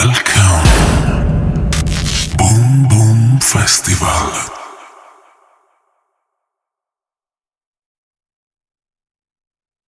Welcome, Boom Boom Festival.